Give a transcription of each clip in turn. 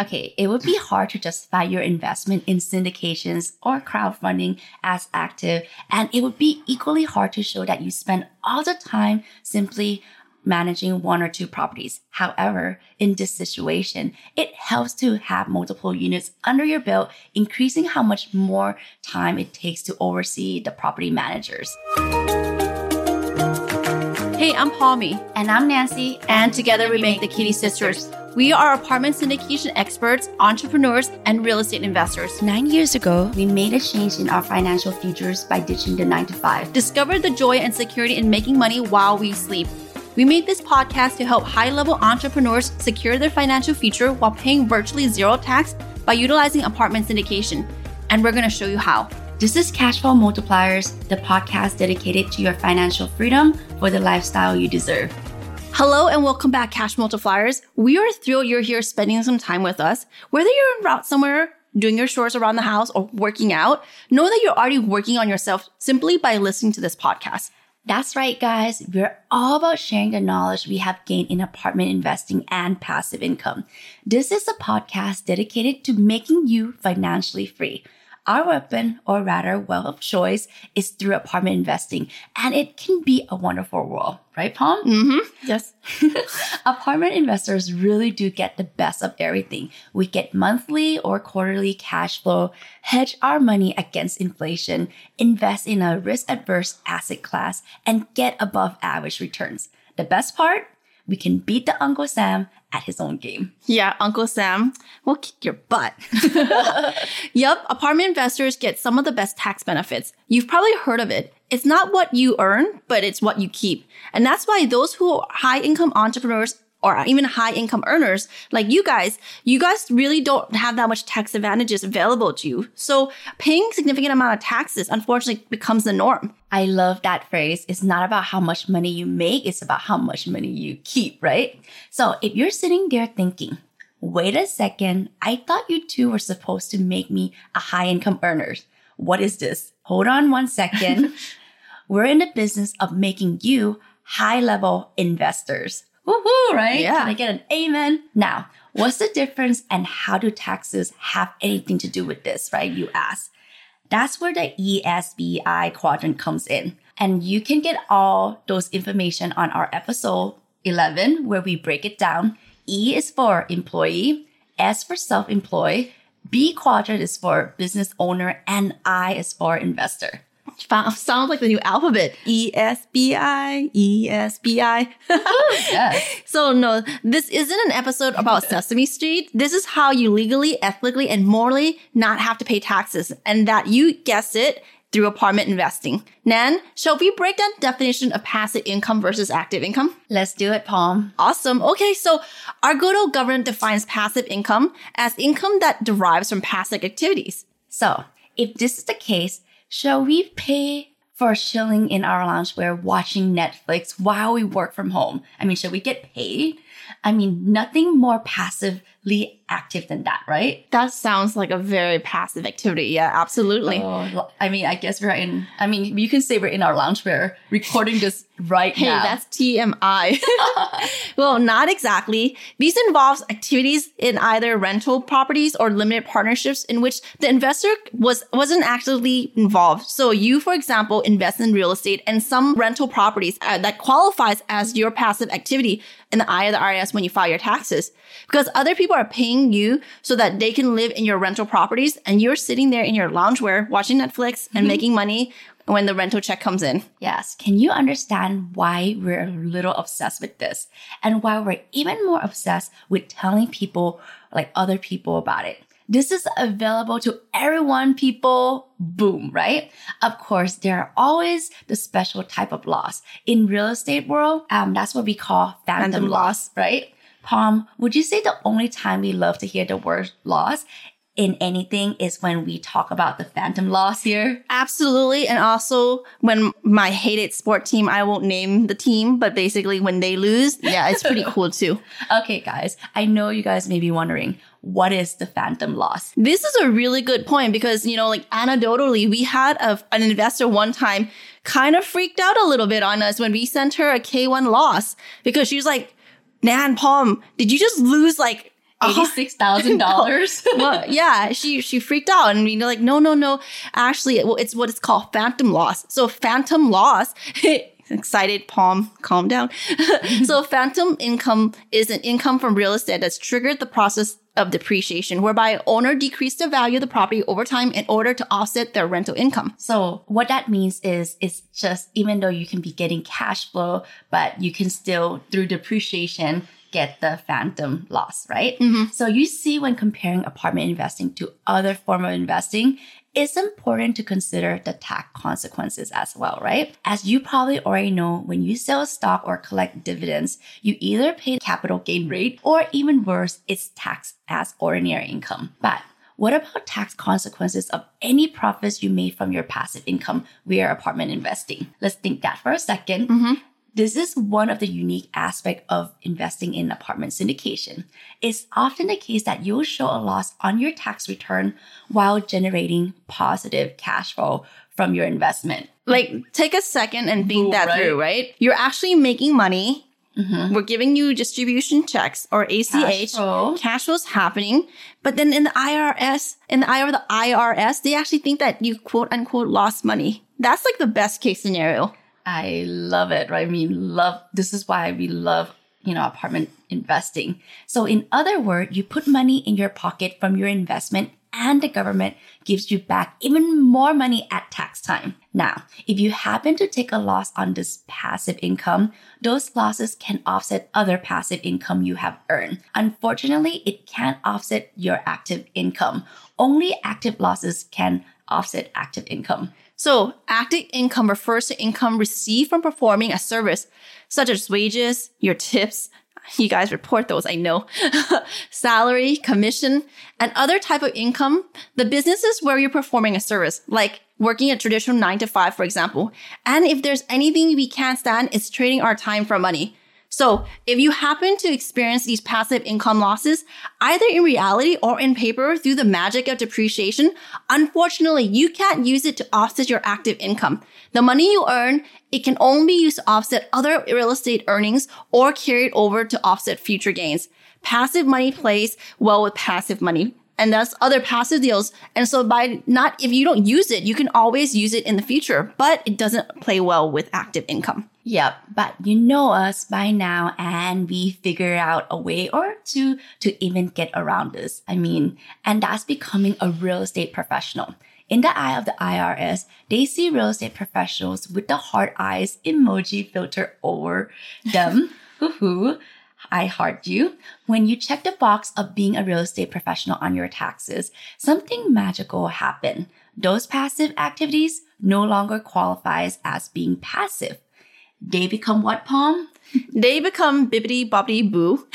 Okay, it would be hard to justify your investment in syndications or crowdfunding as active, and it would be equally hard to show that you spend all the time simply managing one or two properties. However, in this situation, it helps to have multiple units under your belt, increasing how much more time it takes to oversee the property managers. Hey, I'm Palmy. And I'm Nancy. And together we make the Kitti Sisters. We are apartment syndication experts, entrepreneurs, and real estate investors. Nine years ago, we made a change in our financial futures by ditching the nine to five. Discovered the joy and security in making money while we sleep. We made this podcast to help high level entrepreneurs secure their financial future while paying virtually zero tax by utilizing apartment syndication. And we're going to show you how. This is Cashflow Multipliers, the podcast dedicated to your financial freedom for the lifestyle you deserve. Hello and welcome back, Cash Multipliers. We are thrilled you're here spending some time with us. Whether you're en route somewhere, doing your chores around the house, or working out, know that you're already working on yourself simply by listening to this podcast. That's right, guys. We're all about sharing the knowledge we have gained in apartment investing and passive income. This is a podcast dedicated to making you financially free. Our weapon, or rather, wealth of choice, is through apartment investing, and it can be a wonderful world, right, Palm? Mm-hmm. Yes. apartment investors really do get the best of everything. We get monthly or quarterly cash flow, hedge our money against inflation, invest in a risk adverse asset class, and get above average returns. The best part? We can beat the Uncle Sam at his own game. Yeah, Uncle Sam will kick your butt. yep, apartment investors get some of the best tax benefits. You've probably heard of it. It's not what you earn, but it's what you keep. And that's why those who are high income entrepreneurs or even high income earners like you guys, you guys really don't have that much tax advantages available to you. So paying significant amount of taxes unfortunately becomes the norm. I love that phrase. It's not about how much money you make, it's about how much money you keep, right? So if you're sitting there thinking, wait a second, I thought you two were supposed to make me a high income earner. What is this? Hold on one second. we're in the business of making you high level investors. Woohoo, right? Yeah. Can I get an amen? Now, what's the difference and how do taxes have anything to do with this, right? You ask. That's where the ESBI quadrant comes in. And you can get all those information on our episode 11, where we break it down. E is for employee, S for self-employed, B quadrant is for business owner, and I is for investor. Sounds like the new alphabet. E S B I, E S B I. yes. So no, this isn't an episode about Sesame Street. This is how you legally, ethically, and morally not have to pay taxes. And that you guessed it, through apartment investing. Nan, shall we break down definition of passive income versus active income? Let's do it, Palm. Awesome. Okay, so our good old government defines passive income as income that derives from passive activities. So, if this is the case, shall we pay for a shilling in our loungewear watching Netflix while we work from home? I mean, should we get paid? I mean, nothing more passively active than that, right? That sounds like a very passive activity. Yeah, absolutely. Oh, I mean, I guess we're in, I mean, you can say we're in our loungewear recording this right hey, now. Hey, that's TMI. well, not exactly. These involves activities in either rental properties or limited partnerships in which the investor was wasn't actively involved. So you, for example, invest in real estate and some rental properties uh, that qualifies as your passive activity in the eye of the IRS when you file your taxes. Because other people are paying you so that they can live in your rental properties and you're sitting there in your loungewear watching Netflix and mm-hmm. making money when the rental check comes in. Yes. Can you understand why we're a little obsessed with this and why we're even more obsessed with telling people, like other people about it? This is available to everyone, people. Boom, right? Of course, there are always the special type of loss. In real estate world, um, that's what we call phantom, Phantom loss, right? Palm, would you say the only time we love to hear the word loss in anything is when we talk about the phantom loss here? Absolutely. And also when my hated sport team, I won't name the team, but basically when they lose, yeah, it's pretty cool too. Okay, guys, I know you guys may be wondering, what is the phantom loss? This is a really good point because, you know, like anecdotally, we had a, an investor one time kind of freaked out a little bit on us when we sent her a K1 loss because she was like, Nan Palm, did you just lose like Oh, eighty-six thousand dollars. well, yeah, she she freaked out, and we know like, no, no, no. Actually, well, it's what it's called phantom loss. So phantom loss. Excited palm, calm down. so phantom income is an income from real estate that's triggered the process of depreciation, whereby owner decreased the value of the property over time in order to offset their rental income. So what that means is it's just even though you can be getting cash flow, but you can still through depreciation get the phantom loss, right? Mm-hmm. So you see when comparing apartment investing to other form of investing, it's important to consider the tax consequences as well, right? As you probably already know, when you sell a stock or collect dividends, you either pay capital gain rate or even worse, it's taxed as ordinary income. But what about tax consequences of any profits you made from your passive income via apartment investing? Let's think that for a 2nd mm-hmm. This is one of the unique aspects of investing in apartment syndication. It's often the case that you'll show a loss on your tax return while generating positive cash flow from your investment. Like, take a second and think Ooh, that right? through, right? You're actually making money. Mm-hmm. We're giving you distribution checks or ACH. Cash, flow. cash flow's happening. But then in the IRS, in the eye of the IRS, they actually think that you quote unquote lost money. That's like the best case scenario. I love it, right? I mean, love, this is why we love, you know, apartment investing. So in other words, you put money in your pocket from your investment and the government gives you back even more money at tax time. Now, if you happen to take a loss on this passive income, those losses can offset other passive income you have earned. Unfortunately, it can't offset your active income. Only active losses can offset active income. So active income refers to income received from performing a service, such as wages, your tips. You guys report those, I know. Salary, commission, and other type of income. The businesses where you're performing a service, like working a traditional nine to five, for example. And if there's anything we can't stand, it's trading our time for money. So if you happen to experience these passive income losses, either in reality or in paper through the magic of depreciation, unfortunately, you can't use it to offset your active income. The money you earn, it can only be used to offset other real estate earnings or carried over to offset future gains. Passive money plays well with passive money and that's other passive deals. And so by not, if you don't use it, you can always use it in the future, but it doesn't play well with active income. Yep, but you know us by now and we figure out a way or two to even get around this. I mean, and that's becoming a real estate professional. In the eye of the IRS, they see real estate professionals with the heart eyes emoji filter over them. Hoo I heart you. When you check the box of being a real estate professional on your taxes, something magical happen. Those passive activities no longer qualifies as being passive. They become what, Palm? They become bibbity bobbity boo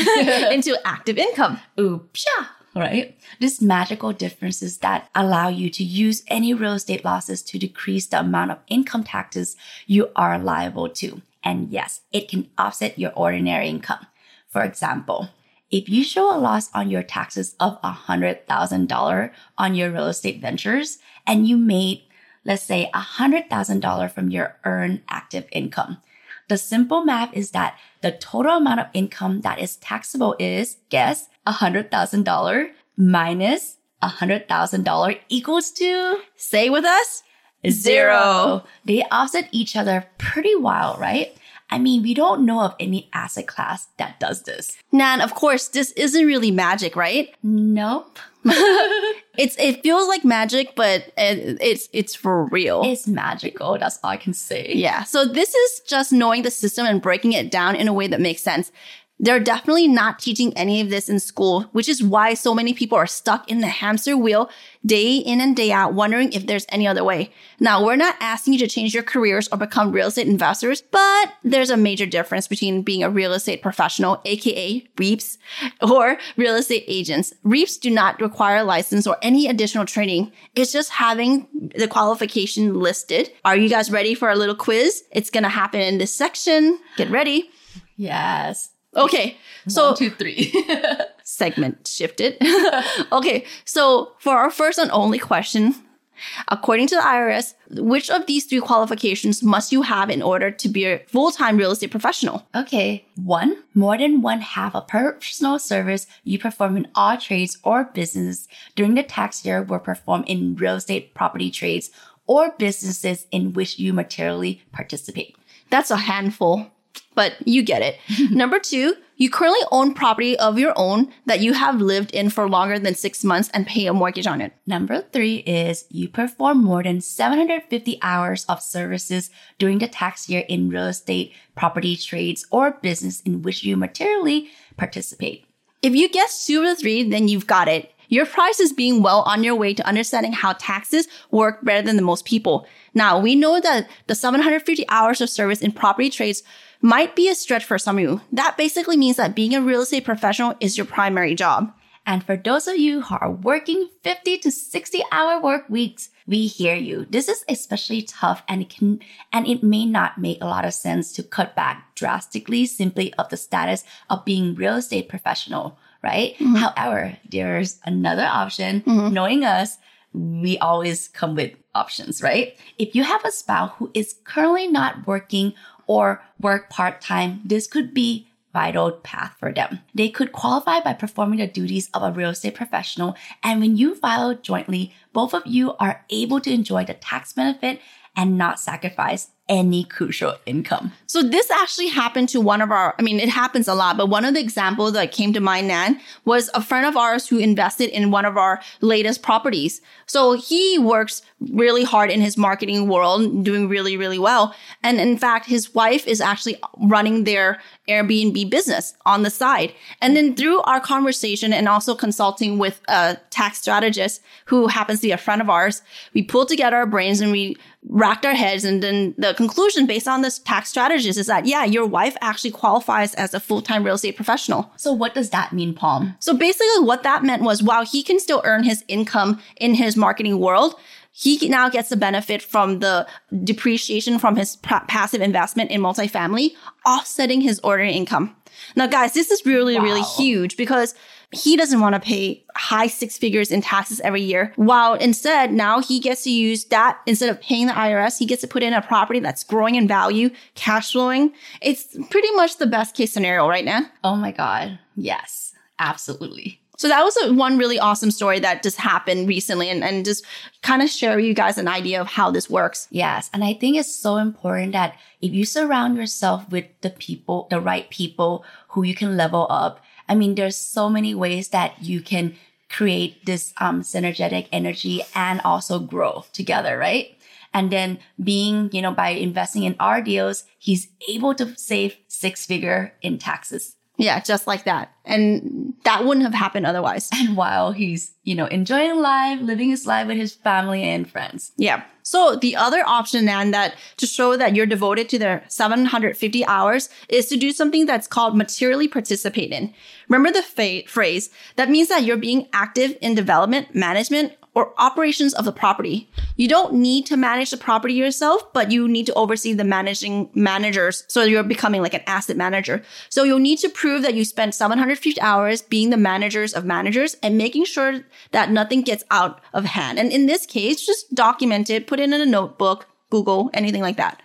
into active income. Ooh, psha, right? This magical differences that allow you to use any real estate losses to decrease the amount of income taxes you are liable to. And yes, it can offset your ordinary income. For example, if you show a loss on your taxes of $100,000 on your real estate ventures and you made, let's say, $100,000 from your earned active income, the simple math is that the total amount of income that is taxable is, guess, $100,000 minus $100,000 equals to, say with us, zero. They offset each other pretty wild, right? I mean, we don't know of any asset class that does this. Nan, of course, this isn't really magic, right? Nope. It's it feels like magic, but it, it's it's for real. It's magical. That's all I can say. Yeah. So this is just knowing the system and breaking it down in a way that makes sense. They're definitely not teaching any of this in school, which is why so many people are stuck in the hamster wheel day in and day out, wondering if there's any other way. Now, we're not asking you to change your careers or become real estate investors, but there's a major difference between being a real estate professional, aka REPS, or real estate agents. REPS do not require a license or any additional training. It's just having the qualification listed. Are you guys ready for a little quiz? It's going to happen in this section. Get ready. Yes. Okay. So One, two, three. segment shifted. okay. So for our first and only question, according to the IRS, which of these three qualifications must you have in order to be a full-time real estate professional? okay. One, more than one half of personal service you perform in all trades or business during the tax year were performed in real estate property trades or businesses in which you materially participate. That's a handful, but you get it. Number two, you currently own property of your own that you have lived in for longer than six months and pay a mortgage on it. Number three is you perform more than 750 hours of services during the tax year in real estate, property trades, or business in which you materially participate. If you guess two of the three, then you've got it. Your price is being well on your way to understanding how taxes work better than the most people. Now, we know that the 750 hours of service in property trades might be a stretch for some of you. That basically means that being a real estate professional is your primary job. And for those of you who are working 50 to 60 hour work weeks, we hear you. This is especially tough and it can, and it may not make a lot of sense to cut back drastically simply of the status of being real estate professional, right? Mm-hmm. However, there's another option. Mm-hmm. Knowing us, we always come with options, right? If you have a spouse who is currently not working or work part-time, this could be vital path for them. They could qualify by performing the duties of a real estate professional. And when you file jointly, both of you are able to enjoy the tax benefit and not sacrifice any crucial income. So this actually happened to one of our, I mean, it happens a lot, but one of the examples that came to mind, Nan, was a friend of ours who invested in one of our latest properties. So he works really hard in his marketing world, doing really, really well. And in fact, his wife is actually running their Airbnb business on the side. And then through our conversation and also consulting with a tax strategist who happens to be a friend of ours, we pulled together our brains and we racked our heads. And then the conclusion based on this tax strategist is that, yeah, your wife actually qualifies as a full-time real estate professional. So what does that mean, Palm? So basically what that meant was while he can still earn his income in his marketing world, he now gets the benefit from the depreciation from his pa- passive investment in multifamily, offsetting his ordinary income. Now, guys, this is really, really huge because he doesn't want to pay high six figures in taxes every year. While instead, now he gets to use that instead of paying the IRS, he gets to put in a property that's growing in value, cash flowing. It's pretty much the best case scenario right now. Oh my God. Yes, absolutely. So that was a, one really awesome story that just happened recently and, and just kind of share you guys an idea of how this works. Yes. And I think it's so important that if you surround yourself with the people, the right people who you can level up, I mean, there's so many ways that you can create this um, synergetic energy and also grow together, right? And then being, you know, by investing in our deals, he's able to save six figure in taxes. Yeah, just like that. And that wouldn't have happened otherwise. And while he's, you know, enjoying life, living his life with his family and friends. Yeah. So the other option and that to show that you're devoted to their 750 hours is to do something that's called materially participate in. Remember the fa- phrase that means that you're being active in development, management, or operations of the property. You don't need to manage the property yourself, but you need to oversee the managing managers. So you're becoming like an asset manager. So you'll need to prove that you spent 750 hours being the managers of managers and making sure that nothing gets out of hand. And in this case, just document it, put it in a notebook, Google, anything like that.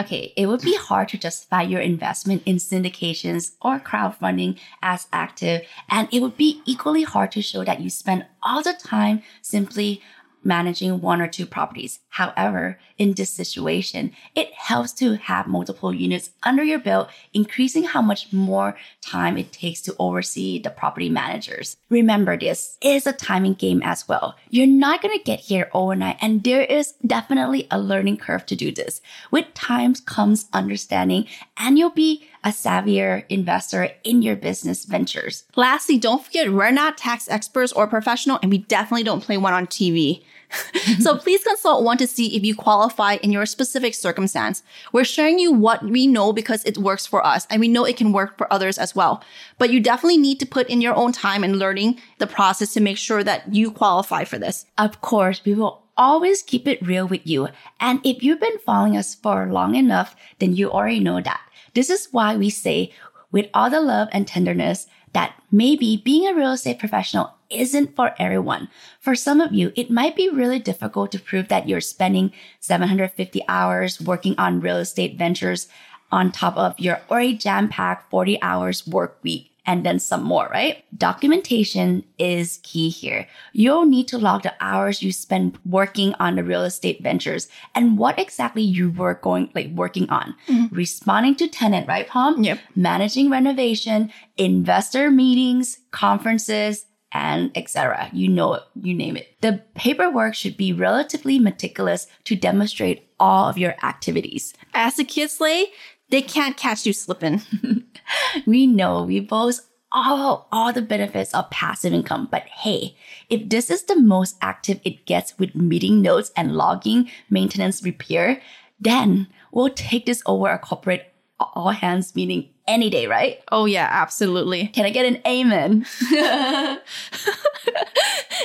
Okay, it would be hard to justify your investment in syndications or crowdfunding as active, and it would be equally hard to show that you spend all the time simply managing one or two properties. However, in this situation, it helps to have multiple units under your belt, increasing how much more time it takes to oversee the property managers. Remember this is a timing game as well. You're not going to get here overnight and there is definitely a learning curve to do this. With time comes understanding and you'll be a savvier investor in your business ventures. Lastly, don't forget we're not tax experts or professional, and we definitely don't play one on TV. so please consult one to see if you qualify in your specific circumstance. We're sharing you what we know because it works for us and we know it can work for others as well. But you definitely need to put in your own time and learning the process to make sure that you qualify for this. Of course, we will always keep it real with you. And if you've been following us for long enough, then you already know that. This is why we say with all the love and tenderness that maybe being a real estate professional isn't for everyone. For some of you, it might be really difficult to prove that you're spending 750 hours working on real estate ventures on top of your already jam-packed 40 hours work week and then some more, right? Documentation is key here. You'll need to log the hours you spend working on the real estate ventures and what exactly you were going, like working on. Mm-hmm. Responding to tenant, right, Palm? Yep. Managing renovation, investor meetings, conferences, and etc. You know it, you name it. The paperwork should be relatively meticulous to demonstrate all of your activities. As the kids say, they can't catch you slipping. we know we boast all, all the benefits of passive income. But hey, if this is the most active it gets with meeting notes and logging, maintenance, repair, then we'll take this over a corporate all hands meeting any day, right? Oh, yeah, absolutely. Can I get an amen?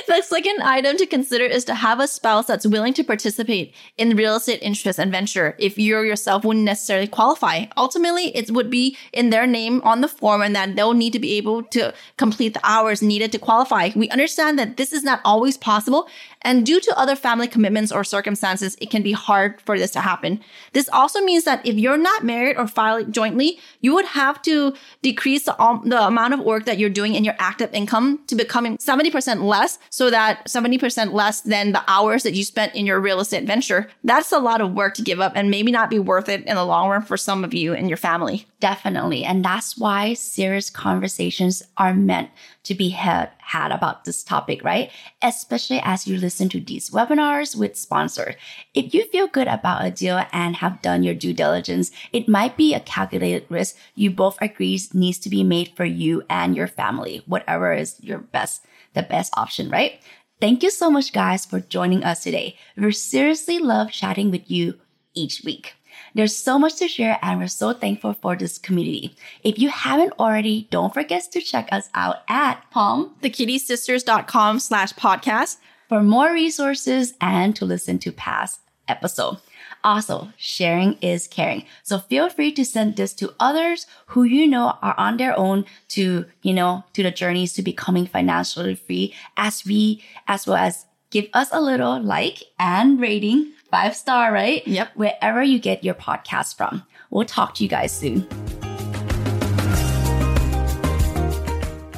the second item to consider is to have a spouse that's willing to participate in real estate interest and venture if you yourself wouldn't necessarily qualify. Ultimately, it would be in their name on the form and that they'll need to be able to complete the hours needed to qualify. We understand that this is not always possible and due to other family commitments or circumstances, it can be hard for this to happen. This also means that if you're not married or filing jointly, you would have to decrease the, um, the amount of work that you're doing in your active income to becoming 70% less so that 70% less than the hours that you spent in your real estate venture. That's a lot of work to give up and maybe not be worth it in the long run for some of you and your family. Definitely. And that's why serious conversations are meant to be had, had about this topic, right? Especially as you listen to these webinars with sponsors. If you feel good about a deal and have done your due diligence, it might be a calculated risk you both agree needs to be made for you and your family, whatever is your best, the best option, right? Thank you so much, guys, for joining us today. We seriously love chatting with you each week. There's so much to share and we're so thankful for this community. If you haven't already, don't forget to check us out at palm thekittisisters.com slash podcast for more resources and to listen to past episode. Also, sharing is caring. So feel free to send this to others who you know are on their own to, you know, to the journeys to becoming financially free as we, as well as give us a little like and rating five star, right? Yep. Wherever you get your podcast from. We'll talk to you guys soon.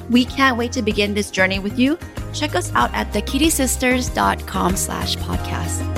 We can't wait to begin this journey with you. Check us out at thekittisisters.com slash podcast.